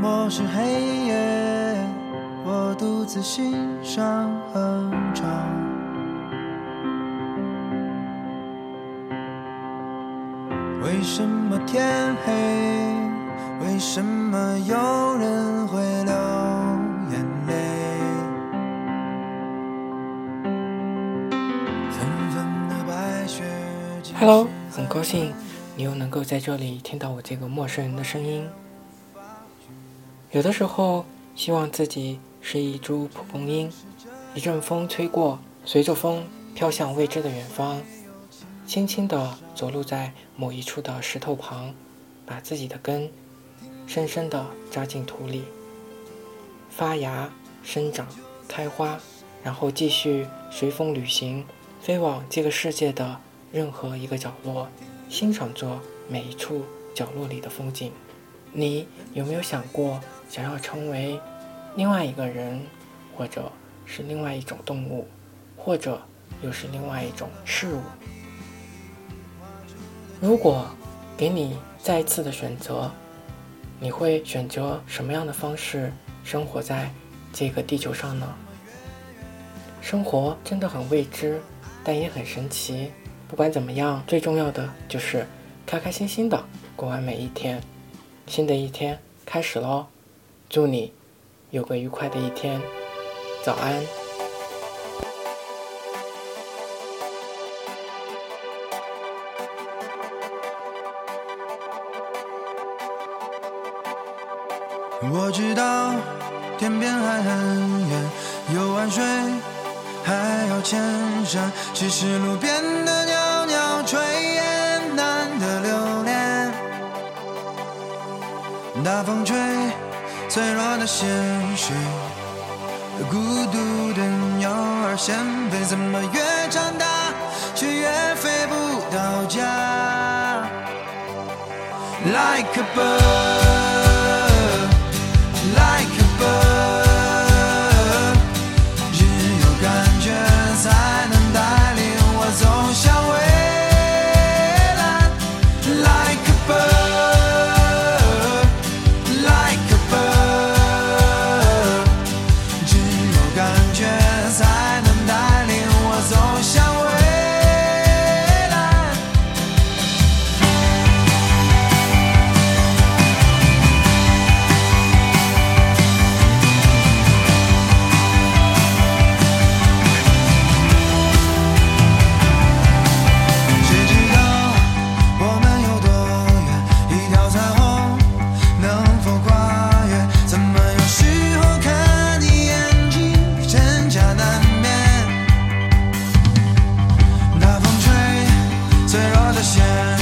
漠是黑夜，我独自欣赏哼唱。为什么天黑？为什么有人会流眼泪？纷纷的白雪。Hello，很高兴你又能够在这里听到我这个陌生人的声音。有的时候，希望自己是一株蒲公英，一阵风吹过，随着风飘向未知的远方，轻轻地着陆在某一处的石头旁，把自己的根深深地扎进土里，发芽、生长、开花，然后继续随风旅行，飞往这个世界的任何一个角落，欣赏着每一处角落里的风景。你有没有想过，想要成为另外一个人，或者是另外一种动物，或者又是另外一种事物？如果给你再次的选择，你会选择什么样的方式生活在这个地球上呢？生活真的很未知，但也很神奇。不管怎么样，最重要的就是开开心心的过完每一天。新的一天开始喽，祝你有个愉快的一天，早安。我知道天边还很远，有万水还要千山，只是路边的袅袅炊烟难得留恋。大风吹，脆弱的鲜血，孤独的鸟儿先飞，怎么越长大却越飞不到家？Like a bird。the shine.